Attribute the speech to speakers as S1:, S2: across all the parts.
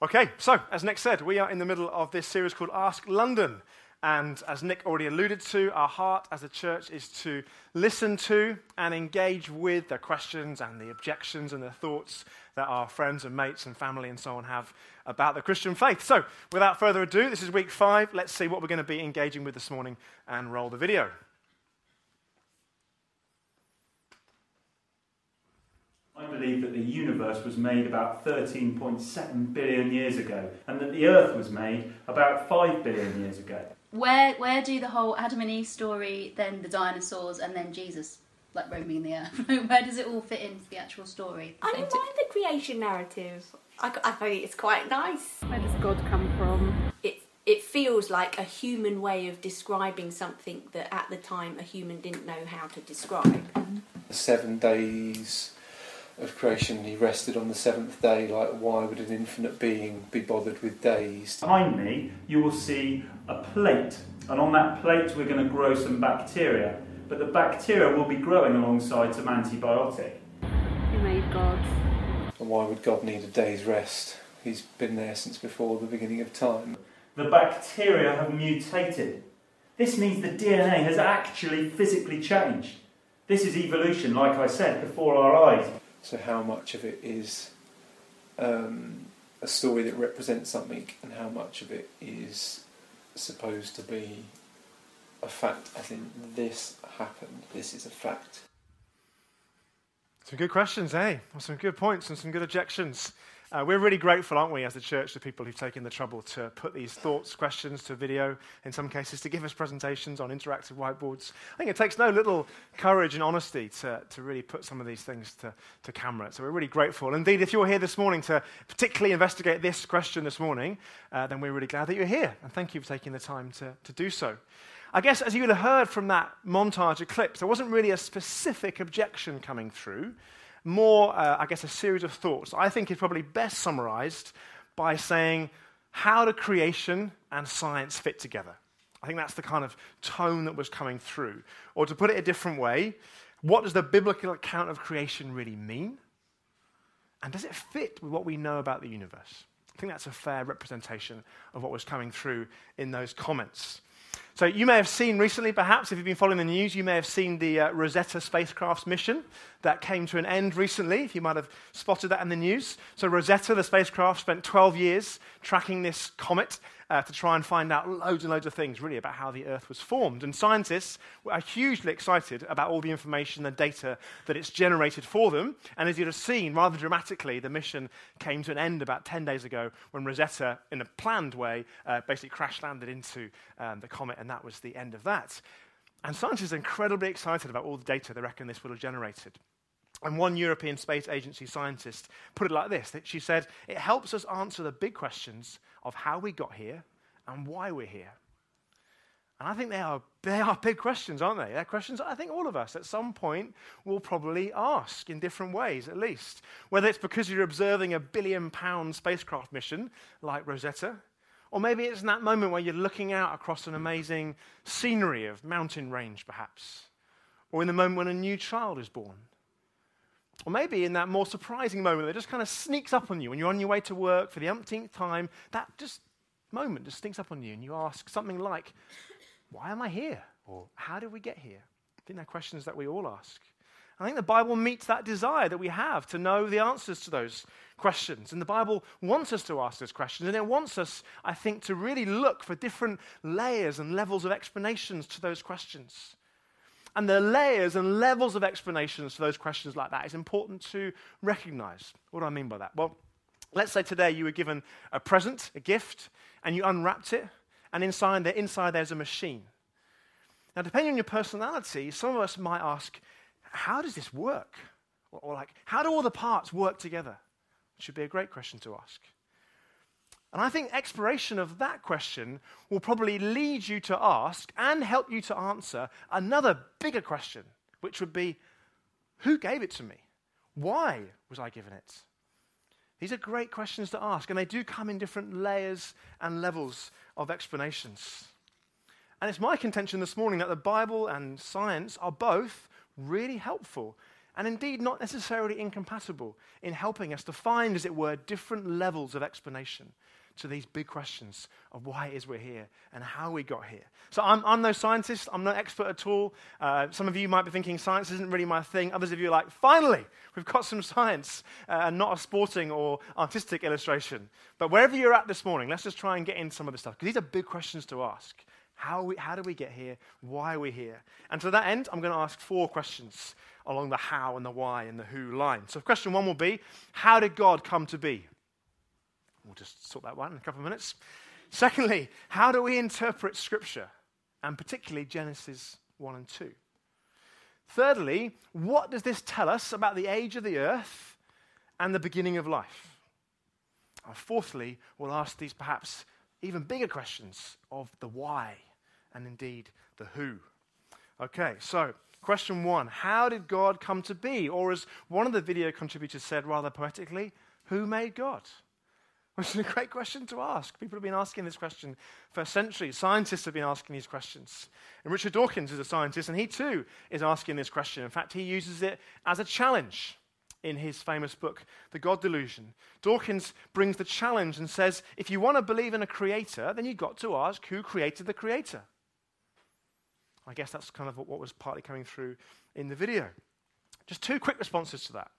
S1: Okay, so as Nick said, we are in the middle of this series called Ask London. And as Nick already alluded to, our heart as a church is to listen to and engage with the questions and the objections and the thoughts that our friends and mates and family and so on have about the Christian faith. So, without further ado, this is week five. Let's see what we're going to be engaging with this morning and roll the video.
S2: I believe that the universe was made about 13.7 billion years ago, and that the Earth was made about 5 billion years ago.
S3: Where where do the whole Adam and Eve story, then the dinosaurs, and then Jesus like roaming the earth? where does it all fit into the actual story?
S4: I don't mind the creation narrative. I, I think it's quite nice.
S5: Where does God come from?
S4: It it feels like a human way of describing something that at the time a human didn't know how to describe.
S6: seven days of creation he rested on the seventh day like why would an infinite being be bothered with days
S2: Behind me, you will see a plate, and on that plate, we're going to grow some bacteria. But the bacteria will be growing alongside some antibiotic.
S5: Who made God?
S6: and why would god need a day's rest he's been there since before the beginning of time
S2: The bacteria have mutated. This means the DNA has actually physically changed. This is evolution, like I said, before our eyes.
S6: So how much of it is um, a story that represents something and how much of it is supposed to be a fact as in this happened this is a fact
S1: Some good questions, eh? Some good points and some good objections. Uh, we're really grateful, aren't we, as a church, to people who've taken the trouble to put these thoughts, questions to video, in some cases to give us presentations on interactive whiteboards. I think it takes no little courage and honesty to, to really put some of these things to, to camera. So we're really grateful. Indeed, if you're here this morning to particularly investigate this question this morning, uh, then we're really glad that you're here. And thank you for taking the time to, to do so. I guess, as you would have heard from that montage of clips, there wasn't really a specific objection coming through. More, uh, I guess, a series of thoughts. I think is probably best summarized by saying, how do creation and science fit together? I think that's the kind of tone that was coming through. Or to put it a different way, what does the biblical account of creation really mean? And does it fit with what we know about the universe? I think that's a fair representation of what was coming through in those comments. So, you may have seen recently, perhaps, if you've been following the news, you may have seen the uh, Rosetta spacecraft's mission that came to an end recently, if you might have spotted that in the news. So, Rosetta, the spacecraft, spent 12 years tracking this comet uh, to try and find out loads and loads of things, really, about how the Earth was formed. And scientists are hugely excited about all the information and data that it's generated for them. And as you'd have seen, rather dramatically, the mission came to an end about 10 days ago when Rosetta, in a planned way, uh, basically crash landed into um, the comet, and that was the end of that. And scientists are incredibly excited about all the data they reckon this will have generated. And one European Space Agency scientist put it like this she said, It helps us answer the big questions of how we got here and why we're here. And I think they are, they are big questions, aren't they? They're questions I think all of us at some point will probably ask in different ways, at least. Whether it's because you're observing a billion pound spacecraft mission like Rosetta, or maybe it's in that moment where you're looking out across an amazing scenery of mountain range, perhaps. Or in the moment when a new child is born. Or maybe in that more surprising moment that just kind of sneaks up on you when you're on your way to work for the umpteenth time, that just moment just sneaks up on you and you ask something like, Why am I here? Or How did we get here? I think they're questions that we all ask. I think the Bible meets that desire that we have to know the answers to those questions. And the Bible wants us to ask those questions. And it wants us, I think, to really look for different layers and levels of explanations to those questions. And the layers and levels of explanations to those questions like that is important to recognize. What do I mean by that? Well, let's say today you were given a present, a gift, and you unwrapped it, and inside inside there's a machine. Now, depending on your personality, some of us might ask, how does this work? Or, or like, how do all the parts work together? It should be a great question to ask. And I think exploration of that question will probably lead you to ask and help you to answer another bigger question, which would be who gave it to me? Why was I given it? These are great questions to ask, and they do come in different layers and levels of explanations. And it's my contention this morning that the Bible and science are both really helpful and indeed not necessarily incompatible in helping us to find, as it were, different levels of explanation to these big questions of why it is we're here and how we got here. So I'm, I'm no scientist, I'm no expert at all. Uh, some of you might be thinking science isn't really my thing. Others of you are like, finally, we've got some science uh, and not a sporting or artistic illustration. But wherever you're at this morning, let's just try and get in some of this stuff because these are big questions to ask. How, we, how do we get here? Why are we here? And to that end, I'm going to ask four questions along the how and the why and the who line. So, question one will be How did God come to be? We'll just sort that one in a couple of minutes. Secondly, how do we interpret Scripture, and particularly Genesis 1 and 2? Thirdly, what does this tell us about the age of the earth and the beginning of life? And fourthly, we'll ask these perhaps even bigger questions of the why and indeed the who. Okay, so question one How did God come to be? Or, as one of the video contributors said rather poetically, who made God? Which is a great question to ask. People have been asking this question for centuries. Scientists have been asking these questions. And Richard Dawkins is a scientist, and he too is asking this question. In fact, he uses it as a challenge in his famous book, The God Delusion. Dawkins brings the challenge and says if you want to believe in a creator, then you've got to ask who created the creator. I guess that's kind of what was partly coming through in the video. Just two quick responses to that.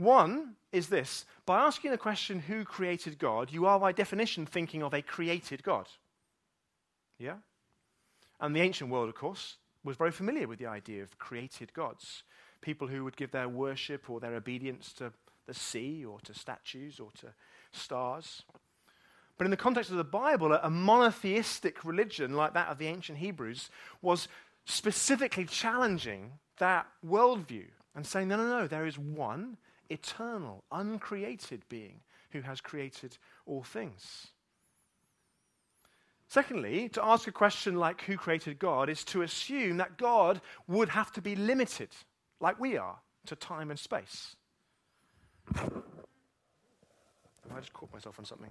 S1: One is this by asking the question, who created God, you are by definition thinking of a created God. Yeah? And the ancient world, of course, was very familiar with the idea of created gods. People who would give their worship or their obedience to the sea or to statues or to stars. But in the context of the Bible, a monotheistic religion like that of the ancient Hebrews was specifically challenging that worldview and saying, no, no, no, there is one eternal, uncreated being who has created all things. Secondly, to ask a question like who created God is to assume that God would have to be limited, like we are, to time and space. Have I just caught myself on something.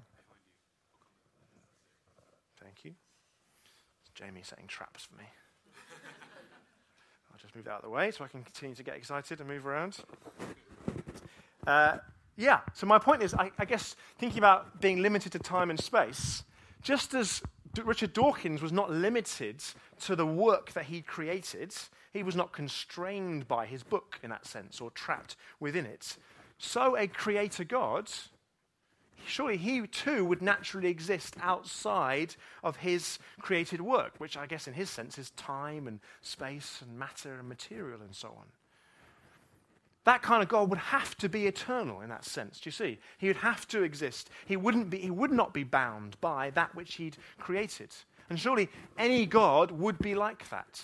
S1: Thank you. It's Jamie setting traps for me. I'll just move that out of the way so I can continue to get excited and move around. Uh, yeah, so my point is, I, I, guess, thinking about being limited to time and space, just as D- Richard Dawkins was not limited to the work that he created, he was not constrained by his book in that sense or trapped within it. So, a creator God surely he too would naturally exist outside of his created work, which I guess in his sense is time and space and matter and material and so on. That kind of God would have to be eternal in that sense. Do you see? He would have to exist. He, wouldn't be, he would not be bound by that which he'd created. And surely any God would be like that.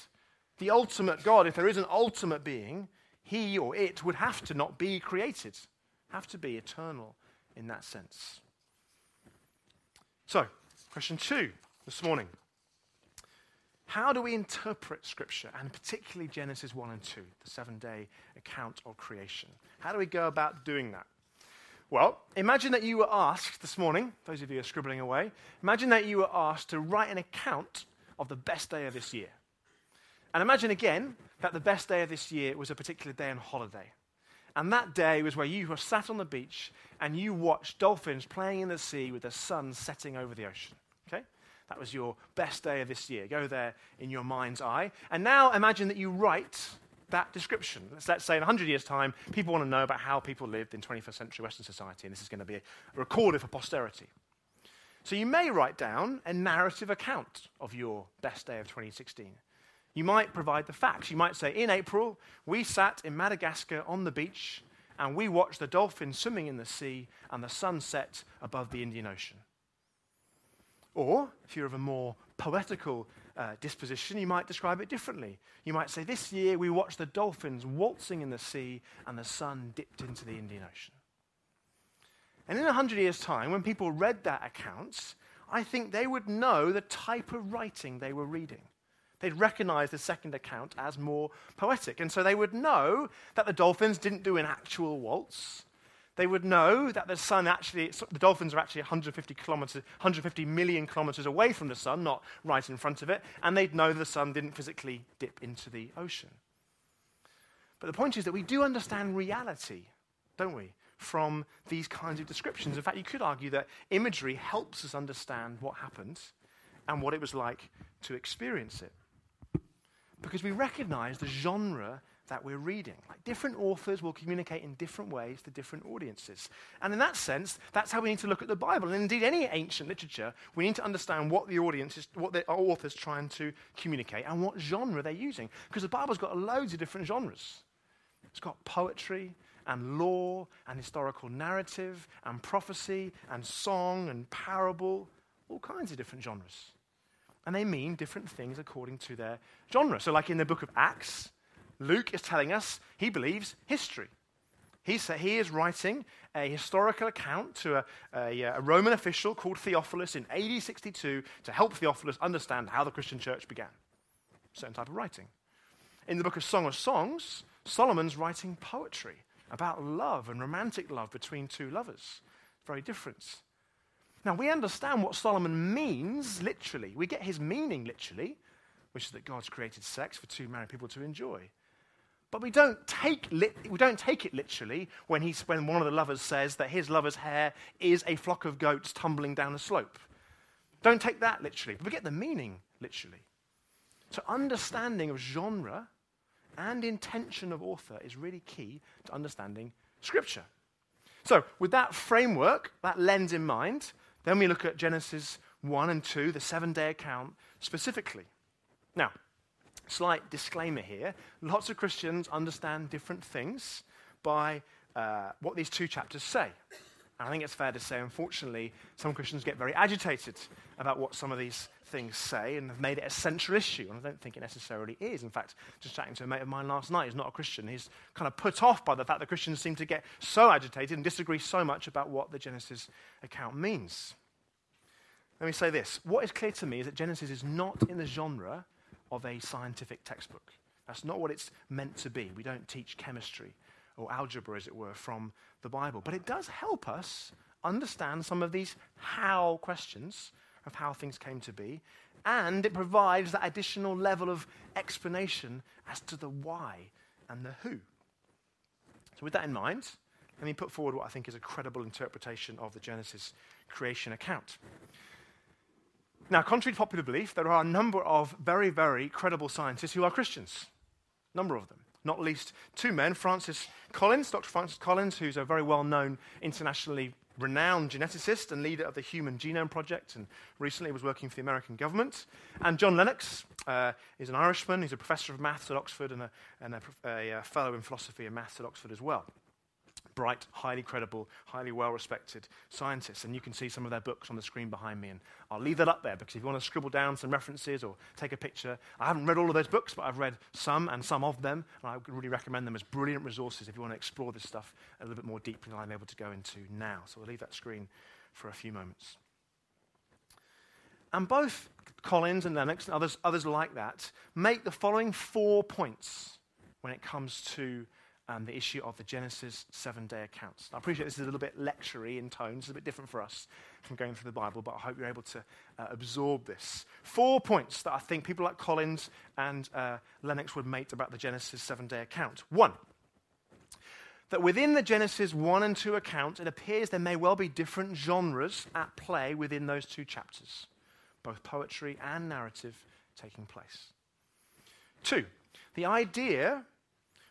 S1: The ultimate God, if there is an ultimate being, he or it would have to not be created, have to be eternal in that sense. So, question two this morning. How do we interpret Scripture, and particularly Genesis 1 and 2, the seven day account of creation? How do we go about doing that? Well, imagine that you were asked this morning, those of you who are scribbling away, imagine that you were asked to write an account of the best day of this year. And imagine again that the best day of this year was a particular day on holiday. And that day was where you were sat on the beach and you watched dolphins playing in the sea with the sun setting over the ocean. Okay? That was your best day of this year. Go there in your mind's eye. And now imagine that you write that description. Let's, let's say in 100 years' time, people want to know about how people lived in 21st century Western society, and this is going to be a recorded for posterity. So you may write down a narrative account of your best day of 2016. You might provide the facts. You might say, in April, we sat in Madagascar on the beach and we watched the dolphins swimming in the sea and the sun set above the Indian Ocean. Or, if you're of a more poetical uh, disposition, you might describe it differently. You might say, This year we watched the dolphins waltzing in the sea and the sun dipped into the Indian Ocean. And in a hundred years' time, when people read that account, I think they would know the type of writing they were reading they'd recognize the second account as more poetic. And so they would know that the dolphins didn't do an actual waltz. They would know that the sun actually, the dolphins are actually 150 kilometers, 150 million kilometers away from the sun, not right in front of it. And they'd know the sun didn't physically dip into the ocean. But the point is that we do understand reality, don't we, from these kinds of descriptions. In fact, you could argue that imagery helps us understand what happened and what it was like to experience it. Because we recognize the genre that we're reading. Like different authors will communicate in different ways to different audiences. And in that sense, that's how we need to look at the Bible. And indeed, any ancient literature, we need to understand what the audience is, what the author's trying to communicate and what genre they're using. Because the Bible's got loads of different genres. It's got poetry and law and historical narrative and prophecy and song and parable, all kinds of different genres. And they mean different things according to their genre. So, like in the book of Acts, Luke is telling us he believes history. He, sa- he is writing a historical account to a, a, a Roman official called Theophilus in AD 62 to help Theophilus understand how the Christian church began. Certain type of writing. In the book of Song of Songs, Solomon's writing poetry about love and romantic love between two lovers. Very different. Now, we understand what Solomon means literally. We get his meaning literally, which is that God's created sex for two married people to enjoy. But we don't take, we don't take it literally when, he's, when one of the lovers says that his lover's hair is a flock of goats tumbling down a slope. Don't take that literally. But we get the meaning literally. So, understanding of genre and intention of author is really key to understanding Scripture. So, with that framework, that lens in mind, then we look at Genesis 1 and 2, the seven day account specifically. Now, slight disclaimer here lots of Christians understand different things by uh, what these two chapters say. And I think it's fair to say, unfortunately, some Christians get very agitated about what some of these things say and have made it a central issue. And I don't think it necessarily is. In fact, just chatting to a mate of mine last night, he's not a Christian. He's kind of put off by the fact that Christians seem to get so agitated and disagree so much about what the Genesis account means. Let me say this. What is clear to me is that Genesis is not in the genre of a scientific textbook. That's not what it's meant to be. We don't teach chemistry or algebra, as it were, from the Bible. But it does help us understand some of these how questions of how things came to be, and it provides that additional level of explanation as to the why and the who. So, with that in mind, let me put forward what I think is a credible interpretation of the Genesis creation account. Now, contrary to popular belief, there are a number of very, very credible scientists who are Christians. A number of them. Not least two men, Francis Collins, Dr. Francis Collins, who's a very well known, internationally renowned geneticist and leader of the Human Genome Project, and recently was working for the American government. And John Lennox uh, is an Irishman. He's a professor of maths at Oxford and, a, and a, a, a fellow in philosophy and maths at Oxford as well bright, highly credible, highly well respected scientists. And you can see some of their books on the screen behind me. And I'll leave that up there because if you want to scribble down some references or take a picture, I haven't read all of those books, but I've read some and some of them. And I really recommend them as brilliant resources if you want to explore this stuff a little bit more deeply than I'm able to go into now. So I'll leave that screen for a few moments. And both Collins and Lennox and others, others like that make the following four points when it comes to um, the issue of the Genesis seven day accounts. I appreciate this is a little bit lectury in tone, it's a bit different for us from going through the Bible, but I hope you're able to uh, absorb this. Four points that I think people like Collins and uh, Lennox would make about the Genesis seven day account. One, that within the Genesis 1 and 2 account, it appears there may well be different genres at play within those two chapters, both poetry and narrative taking place. Two, the idea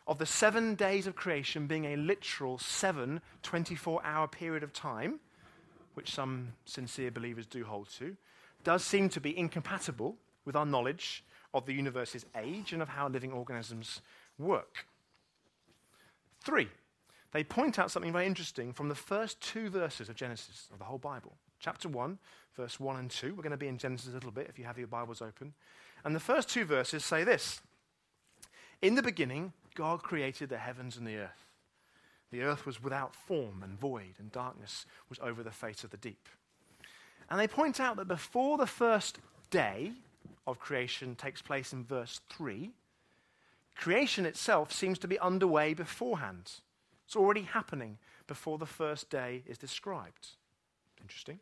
S1: of the seven days of creation being a literal seven 24 hour period of time, which some sincere believers do hold to, does seem to be incompatible with our knowledge of the universe's age and of how living organisms work. Three, they point out something very interesting from the first two verses of Genesis, of the whole Bible. Chapter 1, verse 1 and 2. We're going to be in Genesis a little bit if you have your Bibles open. And the first two verses say this In the beginning, God created the heavens and the earth. The earth was without form and void, and darkness was over the face of the deep. And they point out that before the first day of creation takes place in verse 3, creation itself seems to be underway beforehand. It's already happening before the first day is described. Interesting.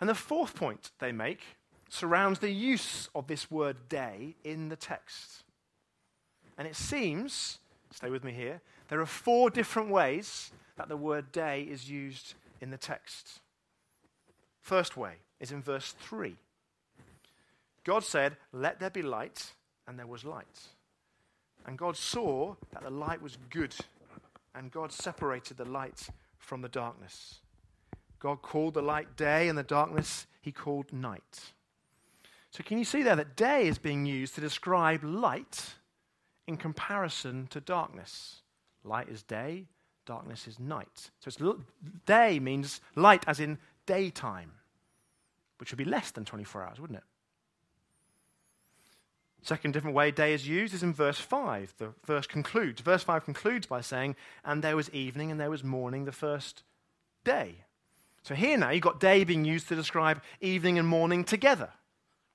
S1: And the fourth point they make surrounds the use of this word day in the text. And it seems, stay with me here, there are four different ways that the word day is used in the text. First way is in verse 3. God said, Let there be light, and there was light. And God saw that the light was good, and God separated the light from the darkness. God called the light day, and the darkness he called night. So, can you see there that day is being used to describe light in comparison to darkness? Light is day, darkness is night. So, it's, day means light as in daytime, which would be less than 24 hours, wouldn't it? Second different way day is used is in verse 5. The verse concludes. Verse 5 concludes by saying, And there was evening and there was morning the first day. So here now you've got day being used to describe evening and morning together,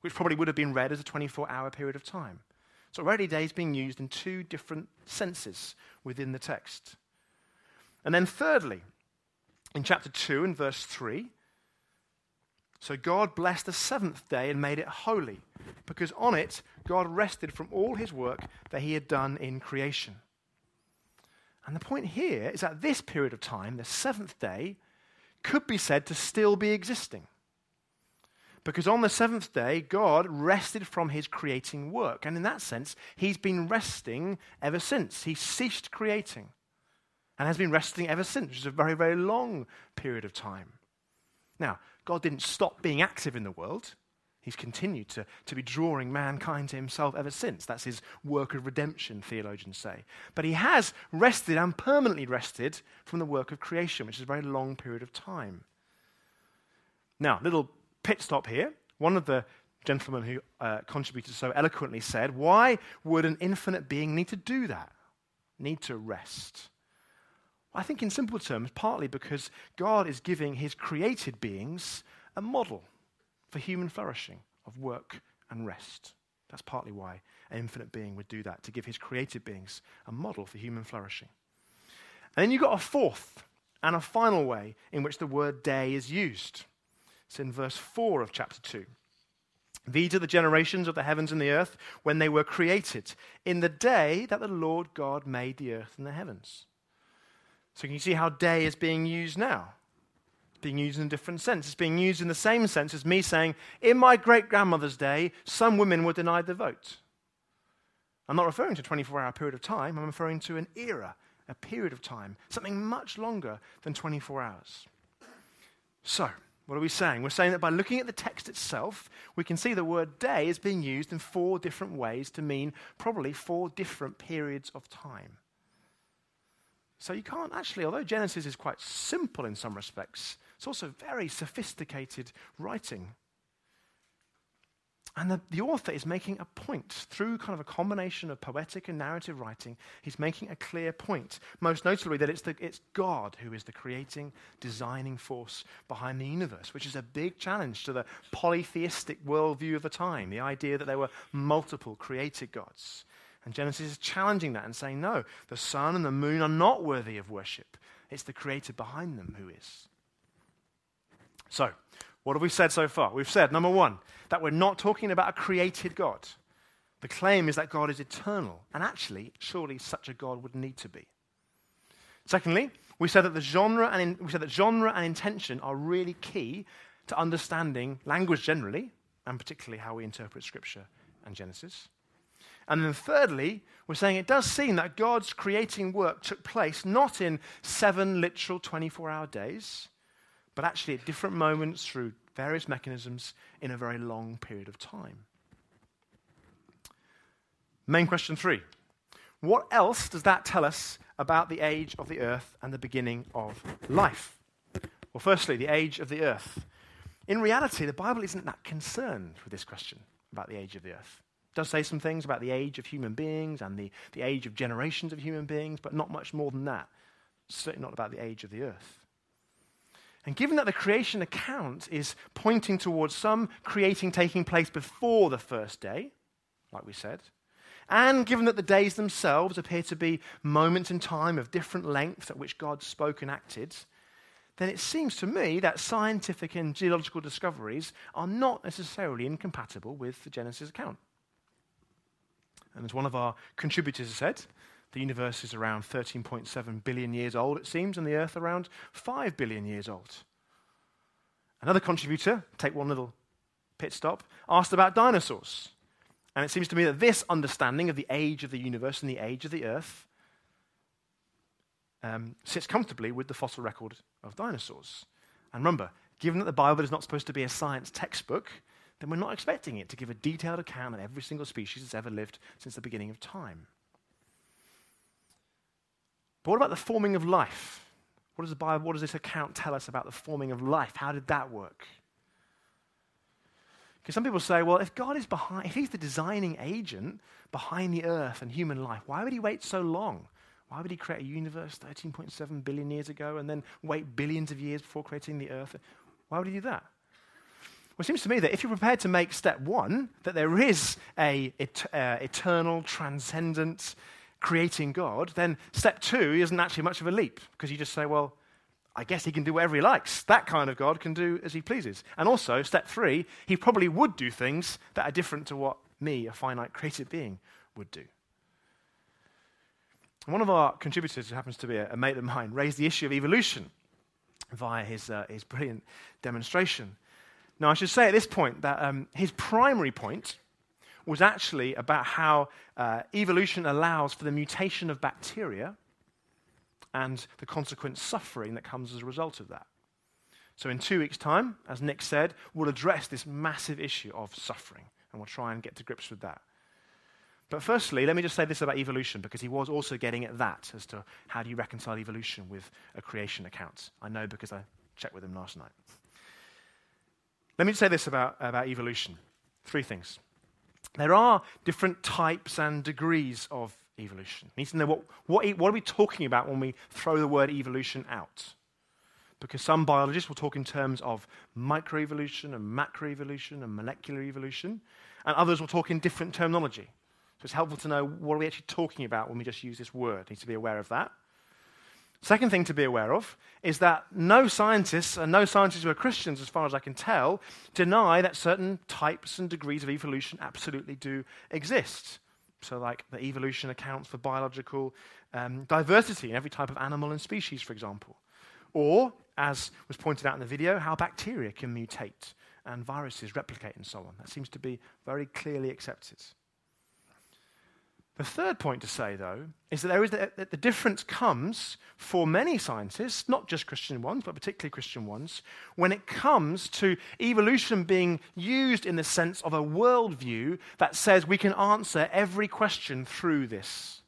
S1: which probably would have been read as a 24 hour period of time. So already day is being used in two different senses within the text. And then thirdly, in chapter 2 and verse 3, so God blessed the seventh day and made it holy, because on it God rested from all his work that he had done in creation. And the point here is that this period of time, the seventh day, could be said to still be existing. Because on the seventh day, God rested from his creating work. And in that sense, he's been resting ever since. He ceased creating and has been resting ever since, which is a very, very long period of time. Now, God didn't stop being active in the world. He's continued to, to be drawing mankind to himself ever since. That's his work of redemption, theologians say. But he has rested and permanently rested from the work of creation, which is a very long period of time. Now, little pit stop here. One of the gentlemen who uh, contributed so eloquently said, Why would an infinite being need to do that? Need to rest? I think, in simple terms, partly because God is giving his created beings a model for human flourishing of work and rest. That's partly why an infinite being would do that, to give his created beings a model for human flourishing. And then you've got a fourth and a final way in which the word day is used. It's in verse 4 of chapter 2. These are the generations of the heavens and the earth when they were created, in the day that the Lord God made the earth and the heavens. So can you see how day is being used now? It's being used in a different sense. It's being used in the same sense as me saying, in my great grandmother's day, some women were denied the vote. I'm not referring to a 24 hour period of time, I'm referring to an era, a period of time, something much longer than 24 hours. So, what are we saying? We're saying that by looking at the text itself, we can see the word day is being used in four different ways to mean probably four different periods of time. So you can't actually, although Genesis is quite simple in some respects, it's also very sophisticated writing. And the, the author is making a point through kind of a combination of poetic and narrative writing. He's making a clear point, most notably that it's, the, it's God who is the creating, designing force behind the universe, which is a big challenge to the polytheistic worldview of the time, the idea that there were multiple created gods. And Genesis is challenging that and saying, no, the sun and the moon are not worthy of worship. It's the creator behind them who is. So, what have we said so far? We've said, number one, that we're not talking about a created God. The claim is that God is eternal, and actually, surely such a God would need to be. Secondly, we said that the genre and in, we said that genre and intention are really key to understanding language generally, and particularly how we interpret Scripture and Genesis. And then, thirdly, we're saying it does seem that God's creating work took place not in seven literal 24 hour days, but actually at different moments through various mechanisms in a very long period of time. Main question three What else does that tell us about the age of the earth and the beginning of life? Well, firstly, the age of the earth. In reality, the Bible isn't that concerned with this question about the age of the earth It does say some things about the age of human beings and the, the age of generations of human beings, but not much more than that. Certainly not about the age of the earth. And given that the creation account is pointing towards some creating taking place before the first day, like we said, and given that the days themselves appear to be moments in time of different lengths at which God spoke and acted, then it seems to me that scientific and geological discoveries are not necessarily incompatible with the Genesis account. And as one of our contributors said, the universe is around 13.7 billion years old, it seems, and the Earth around 5 billion years old. Another contributor, take one little pit stop, asked about dinosaurs. And it seems to me that this understanding of the age of the universe and the age of the Earth um, sits comfortably with the fossil record of dinosaurs. And remember, given that the Bible is not supposed to be a science textbook, then we're not expecting it to give a detailed account of every single species that's ever lived since the beginning of time. But what about the forming of life? What does the Bible, what does this account tell us about the forming of life? How did that work? Because some people say, well, if God is behind, if He's the designing agent behind the earth and human life, why would He wait so long? Why would He create a universe 13.7 billion years ago and then wait billions of years before creating the earth? Why would He do that? Well, it seems to me that if you're prepared to make step one, that there is a et- uh, eternal, transcendent, creating God, then step two isn't actually much of a leap because you just say, well, I guess he can do whatever he likes. That kind of God can do as he pleases. And also, step three, he probably would do things that are different to what me, a finite created being, would do. one of our contributors, who happens to be a, mate of mine, raised the issue of evolution via his, uh, his brilliant demonstration. Now, I should say at this point that um, his primary point was actually about how uh, evolution allows for the mutation of bacteria and the consequent suffering that comes as a result of that. So, in two weeks' time, as Nick said, we'll address this massive issue of suffering, and we'll try and get to grips with that. But firstly, let me just say this about evolution, because he was also getting at that as to how do you reconcile evolution with a creation account. I know because I checked with him last night. Let me just say this about, about evolution three things. There are different types and degrees of evolution. We need to know what, what, what are we talking about when we throw the word evolution out? Because some biologists will talk in terms of microevolution and macroevolution and molecular evolution, and others will talk in different terminology. So it's helpful to know what are we actually talking about when we just use this word. We need to be aware of that. Second thing to be aware of is that no scientists, and no scientists who are Christians, as far as I can tell, deny that certain types and degrees of evolution absolutely do exist. So, like the evolution accounts for biological um, diversity in every type of animal and species, for example. Or, as was pointed out in the video, how bacteria can mutate and viruses replicate and so on. That seems to be very clearly accepted. The third point to say, though, is that, there is the, the difference comes for many scientists, not just Christian ones, but particularly Christian ones, when it comes to evolution being used in the sense of a worldview that says we can answer every question through this.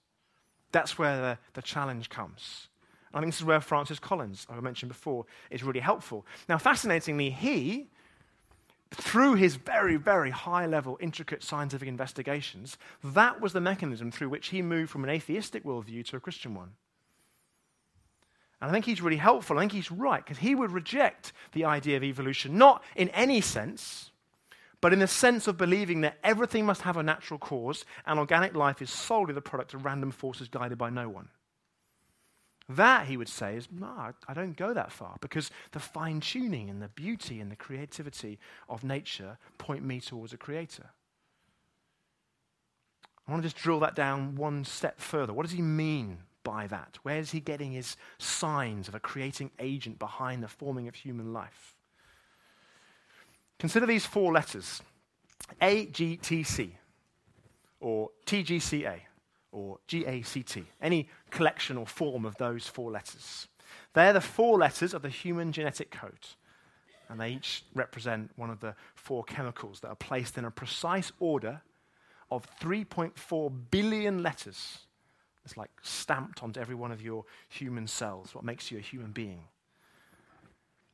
S1: That's where the, the challenge comes. I think this is where Francis Collins, I mentioned before, is really helpful. Now, fascinatingly, he through his very, very high level, intricate scientific investigations, that was the mechanism through which he moved from an atheistic worldview to a Christian one. And I think he's really helpful. I think he's right, because he would reject the idea of evolution, not in any sense, but in the sense of believing that everything must have a natural cause and organic life is solely the product of random forces guided by no one. That, he would say, is no, I don't go that far because the fine tuning and the beauty and the creativity of nature point me towards a creator. I want to just drill that down one step further. What does he mean by that? Where is he getting his signs of a creating agent behind the forming of human life? Consider these four letters AGTC or TGCA or GACT, any collection or form of those four letters. They're the four letters of the human genetic code, and they each represent one of the four chemicals that are placed in a precise order of 3.4 billion letters. It's like stamped onto every one of your human cells, what makes you a human being.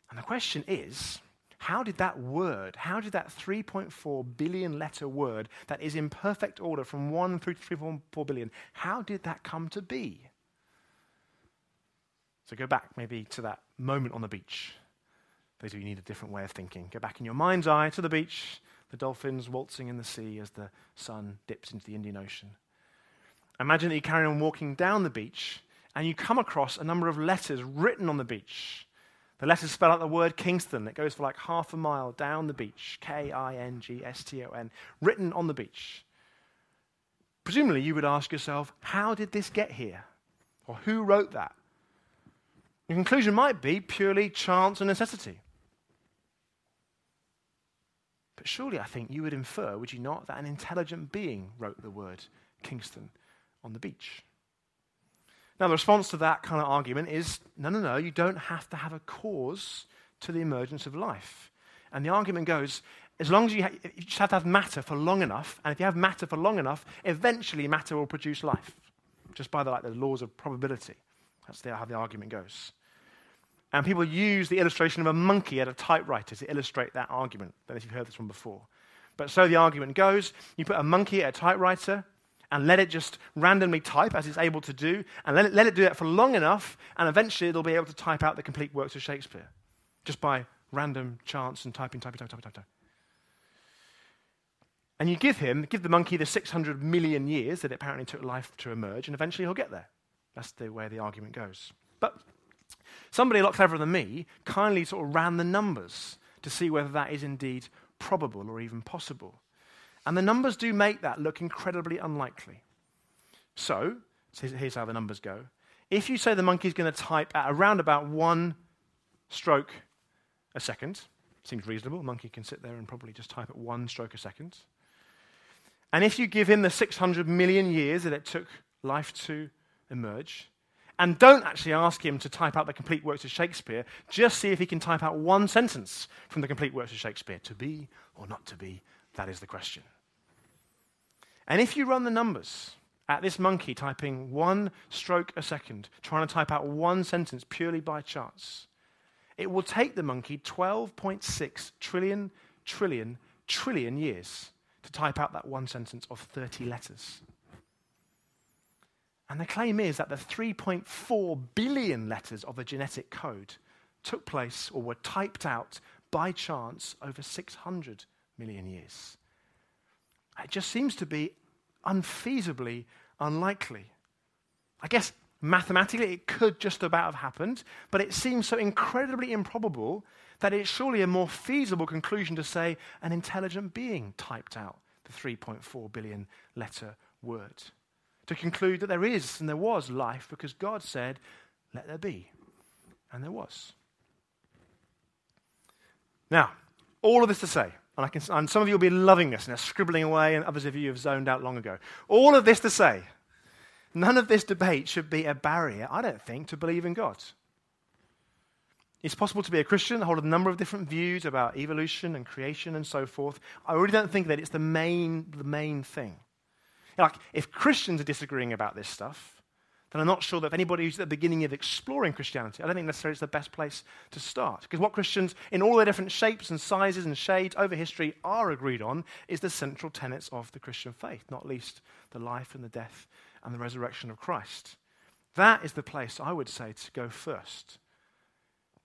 S1: And the question is how did that word, how did that 3.4 billion letter word that is in perfect order from 1 through 3.4 billion, how did that come to be? So go back maybe to that moment on the beach. Those of you need a different way of thinking. Go back in your mind's eye to the beach, the dolphins waltzing in the sea as the sun dips into the Indian Ocean. Imagine that you carry on walking down the beach and you come across a number of letters written on the beach. The letters spell out the word Kingston. It goes for like half a mile down the beach. K I N G S T O N. Written on the beach. presumably you would ask yourself, how did this get here? Or who wrote that? The conclusion might be purely chance and necessity. But surely I think you would infer, would you not, that an intelligent being wrote the word Kingston on the beach? Now, the response to that kind of argument is no, no, no, you don't have to have a cause to the emergence of life. And the argument goes as long as you, ha- you just have to have matter for long enough, and if you have matter for long enough, eventually matter will produce life, just by the, like, the laws of probability. That's the, how the argument goes. And people use the illustration of a monkey at a typewriter to illustrate that argument. I don't know if you've heard this one before. But so the argument goes you put a monkey at a typewriter and let it just randomly type as it's able to do, and let it, let it do that for long enough, and eventually it'll be able to type out the complete works of Shakespeare just by random chance and typing, typing, typing, typing, typing. And you give him, give the monkey the 600 million years that it apparently took life to emerge, and eventually he'll get there. That's the way the argument goes. But somebody a lot cleverer than me kindly sort of ran the numbers to see whether that is indeed probable or even possible. And the numbers do make that look incredibly unlikely. So, here's how the numbers go. If you say the monkey's going to type at around about one stroke a second, seems reasonable. A monkey can sit there and probably just type at one stroke a second. And if you give him the 600 million years that it took life to emerge, and don't actually ask him to type out the complete works of Shakespeare, just see if he can type out one sentence from the complete works of Shakespeare. To be or not to be, that is the question. And if you run the numbers at this monkey typing one stroke a second, trying to type out one sentence purely by chance, it will take the monkey 12.6 trillion, trillion, trillion years to type out that one sentence of 30 letters. And the claim is that the 3.4 billion letters of the genetic code took place or were typed out by chance over 600 million years. It just seems to be unfeasibly unlikely. I guess mathematically it could just about have happened, but it seems so incredibly improbable that it's surely a more feasible conclusion to say an intelligent being typed out the 3.4 billion letter word. To conclude that there is and there was life because God said, let there be. And there was. Now, all of this to say, and, I can, and some of you will be loving this and are scribbling away, and others of you have zoned out long ago. All of this to say, none of this debate should be a barrier, I don't think, to believe in God. It's possible to be a Christian, hold a number of different views about evolution and creation and so forth. I really don't think that it's the main, the main thing. Like, if Christians are disagreeing about this stuff, then I'm not sure that if anybody who's at the beginning of exploring Christianity, I don't think necessarily it's the best place to start. Because what Christians, in all their different shapes and sizes and shades over history, are agreed on is the central tenets of the Christian faith, not least the life and the death and the resurrection of Christ. That is the place I would say to go first.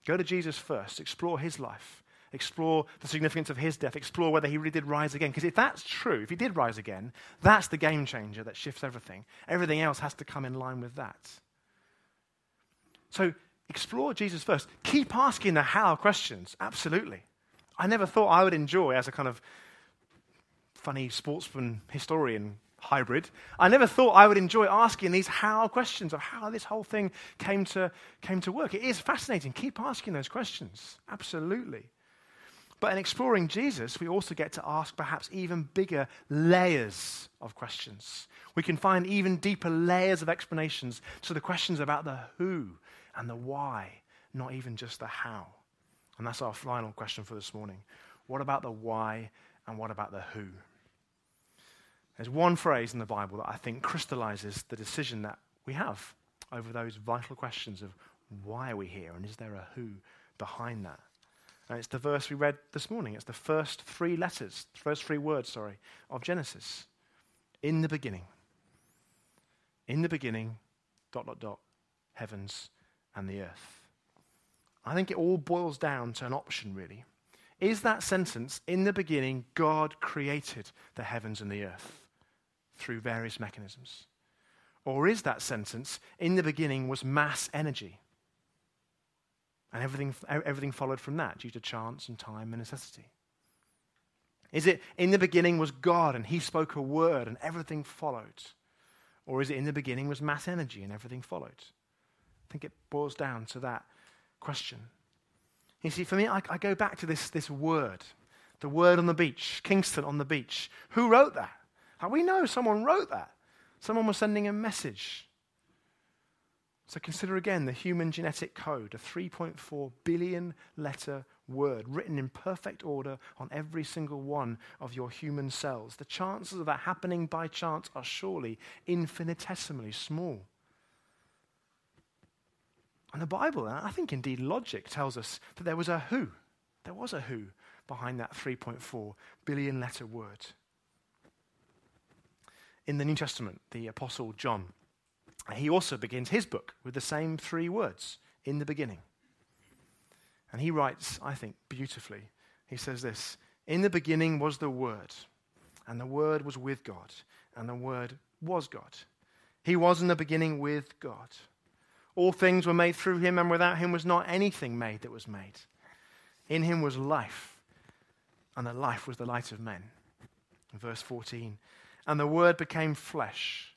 S1: Go to Jesus first, explore his life, explore the significance of his death, explore whether he really did rise again. Because if that's true, if he did rise again, that's the game changer that shifts everything. Everything else has to come in line with that. So explore Jesus first. Keep asking the how questions, absolutely. I never thought I would enjoy, as a kind of funny sportsman historian hybrid, I never thought I would enjoy asking these how questions of how this whole thing came to, came to work. It is fascinating. Keep asking those questions. Absolutely. But in exploring Jesus, we also get to ask perhaps even bigger layers of questions. We can find even deeper layers of explanations to the questions about the who and the why, not even just the how. And that's our final question for this morning. What about the why and what about the who? There's one phrase in the Bible that I think crystallizes the decision that we have over those vital questions of why are we here and is there a who behind that? And it's the verse we read this morning. It's the first three letters, first three words, sorry, of Genesis. In the beginning. In the beginning, dot, dot, dot, heavens and the earth. I think it all boils down to an option, really. Is that sentence, in the beginning, God created the heavens and the earth? through various mechanisms? Or is that sentence, in the beginning was mass energy? And everything, everything followed from that due to chance and time and necessity. Is it in the beginning was God and he spoke a word and everything followed? Or is it in the beginning was mass energy and everything followed? I think it boils down to that question. You see, for me, I, I go back to this, this word, the word on the beach, Kingston on the beach. Who wrote that? Like we know someone wrote that. Someone was sending a message. So consider again the human genetic code, a 3.4 billion letter word written in perfect order on every single one of your human cells. The chances of that happening by chance are surely infinitesimally small. And the Bible, and I think indeed logic, tells us that there was a who. There was a who behind that 3.4 billion letter word. In the New Testament, the Apostle John he also begins his book with the same three words in the beginning. And he writes, I think, beautifully. He says this In the beginning was the Word, and the Word was with God, and the Word was God. He was in the beginning with God. All things were made through him, and without him was not anything made that was made. In him was life, and the life was the light of men. verse 14. And the Word became flesh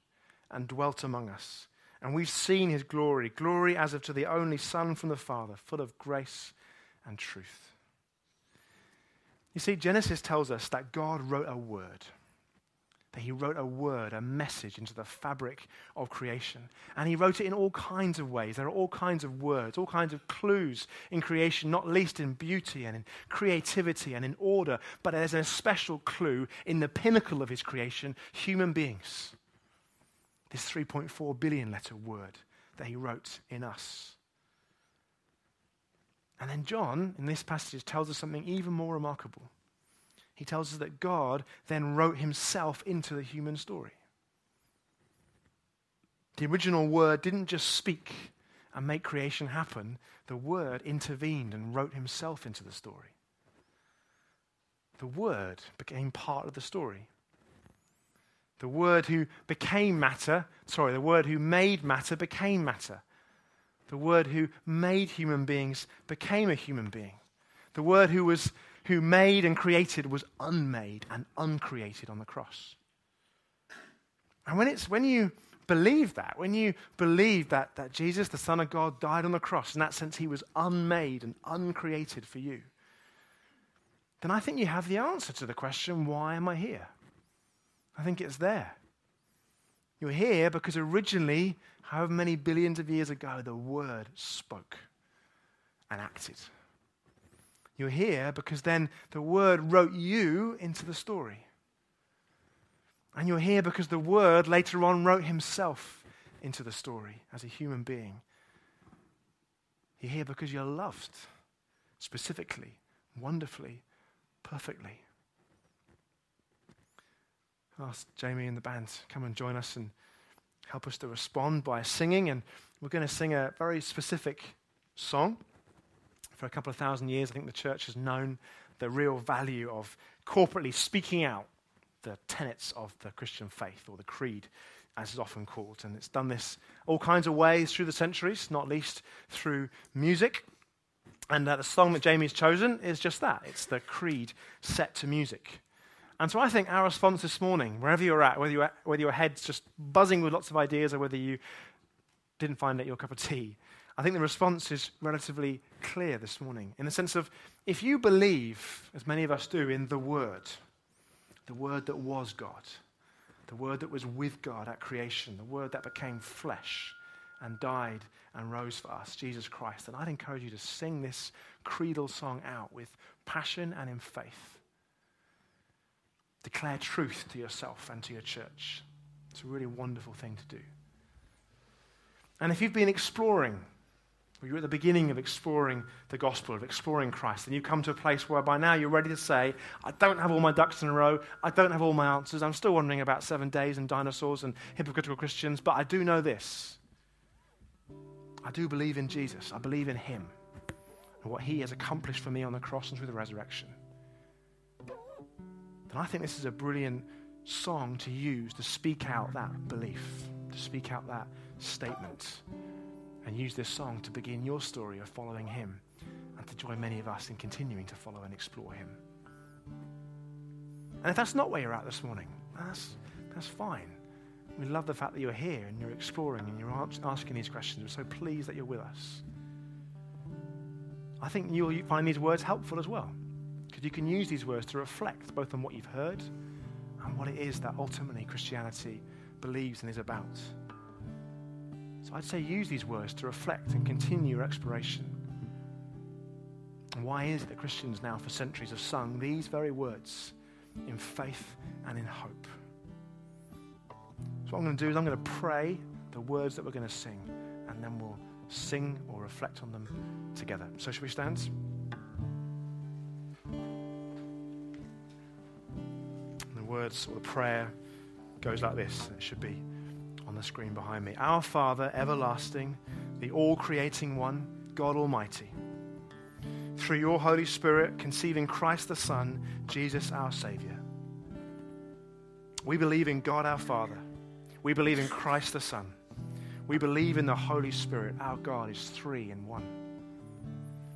S1: and dwelt among us. And we've seen his glory, glory as of to the only Son from the Father, full of grace and truth. You see, Genesis tells us that God wrote a word. That he wrote a word, a message into the fabric of creation. And he wrote it in all kinds of ways. There are all kinds of words, all kinds of clues in creation, not least in beauty and in creativity and in order. But there's a special clue in the pinnacle of his creation human beings this 3.4 billion letter word that he wrote in us. And then John, in this passage, tells us something even more remarkable. He tells us that God then wrote himself into the human story. The original word didn't just speak and make creation happen, the word intervened and wrote himself into the story. The word became part of the story. The Word who became matter, sorry, the Word who made matter became matter. The Word who made human beings became a human being. The Word who, was, who made and created was unmade and uncreated on the cross. And when, it's, when you believe that, when you believe that, that Jesus, the Son of God, died on the cross, in that sense he was unmade and uncreated for you, then I think you have the answer to the question why am I here? I think it's there. You're here because originally, however many billions of years ago, the Word spoke and acted. You're here because then the Word wrote you into the story. And you're here because the Word later on wrote Himself into the story as a human being. You're here because you're loved, specifically, wonderfully, perfectly ask Jamie and the band to come and join us and help us to respond by singing. And we're going to sing a very specific song. For a couple of thousand years, I think the church has known the real value of corporately speaking out the tenets of the Christian faith, or the creed, as is often called. And it's done this all kinds of ways through the centuries, not least through music. And uh, the song that Jamie's chosen is just that it's the creed set to music. And so I think our response this morning, wherever you're at, whether, you whether your head's just buzzing with lots of ideas or whether you didn't find it your cup of tea, I think the response is relatively clear this morning in the sense of if you believe, as many of us do, in the Word, the Word that was God, the Word that was with God at creation, the Word that became flesh and died and rose for us, Jesus Christ, then I'd encourage you to sing this creedal song out with passion and in faith. Declare truth to yourself and to your church. It's a really wonderful thing to do. And if you've been exploring, or you're at the beginning of exploring the gospel, of exploring Christ, and you come to a place where by now you're ready to say, I don't have all my ducks in a row, I don't have all my answers, I'm still wondering about seven days and dinosaurs and hypocritical Christians, but I do know this. I do believe in Jesus. I believe in Him and what He has accomplished for me on the cross and through the resurrection. And I think this is a brilliant song to use to speak out that belief, to speak out that statement, and use this song to begin your story of following Him and to join many of us in continuing to follow and explore Him. And if that's not where you're at this morning, that's, that's fine. We love the fact that you're here and you're exploring and you're asking these questions. We're so pleased that you're with us. I think you'll find these words helpful as well, you can use these words to reflect both on what you've heard and what it is that ultimately Christianity believes and is about. So I'd say use these words to reflect and continue your exploration. And why is it that Christians now for centuries have sung these very words in faith and in hope? So what I'm going to do is I'm going to pray the words that we're going to sing, and then we'll sing or reflect on them together. So should we stand? Words or the prayer goes like this. It should be on the screen behind me. Our Father, everlasting, the all creating one, God Almighty, through your Holy Spirit, conceiving Christ the Son, Jesus our Savior. We believe in God our Father. We believe in Christ the Son. We believe in the Holy Spirit. Our God is three in one.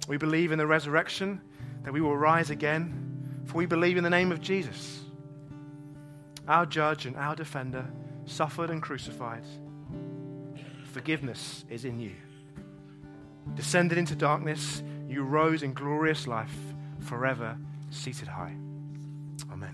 S1: We believe in the resurrection, that we will rise again, for we believe in the name of Jesus. Our judge and our defender suffered and crucified. Forgiveness is in you. Descended into darkness, you rose in glorious life, forever seated high.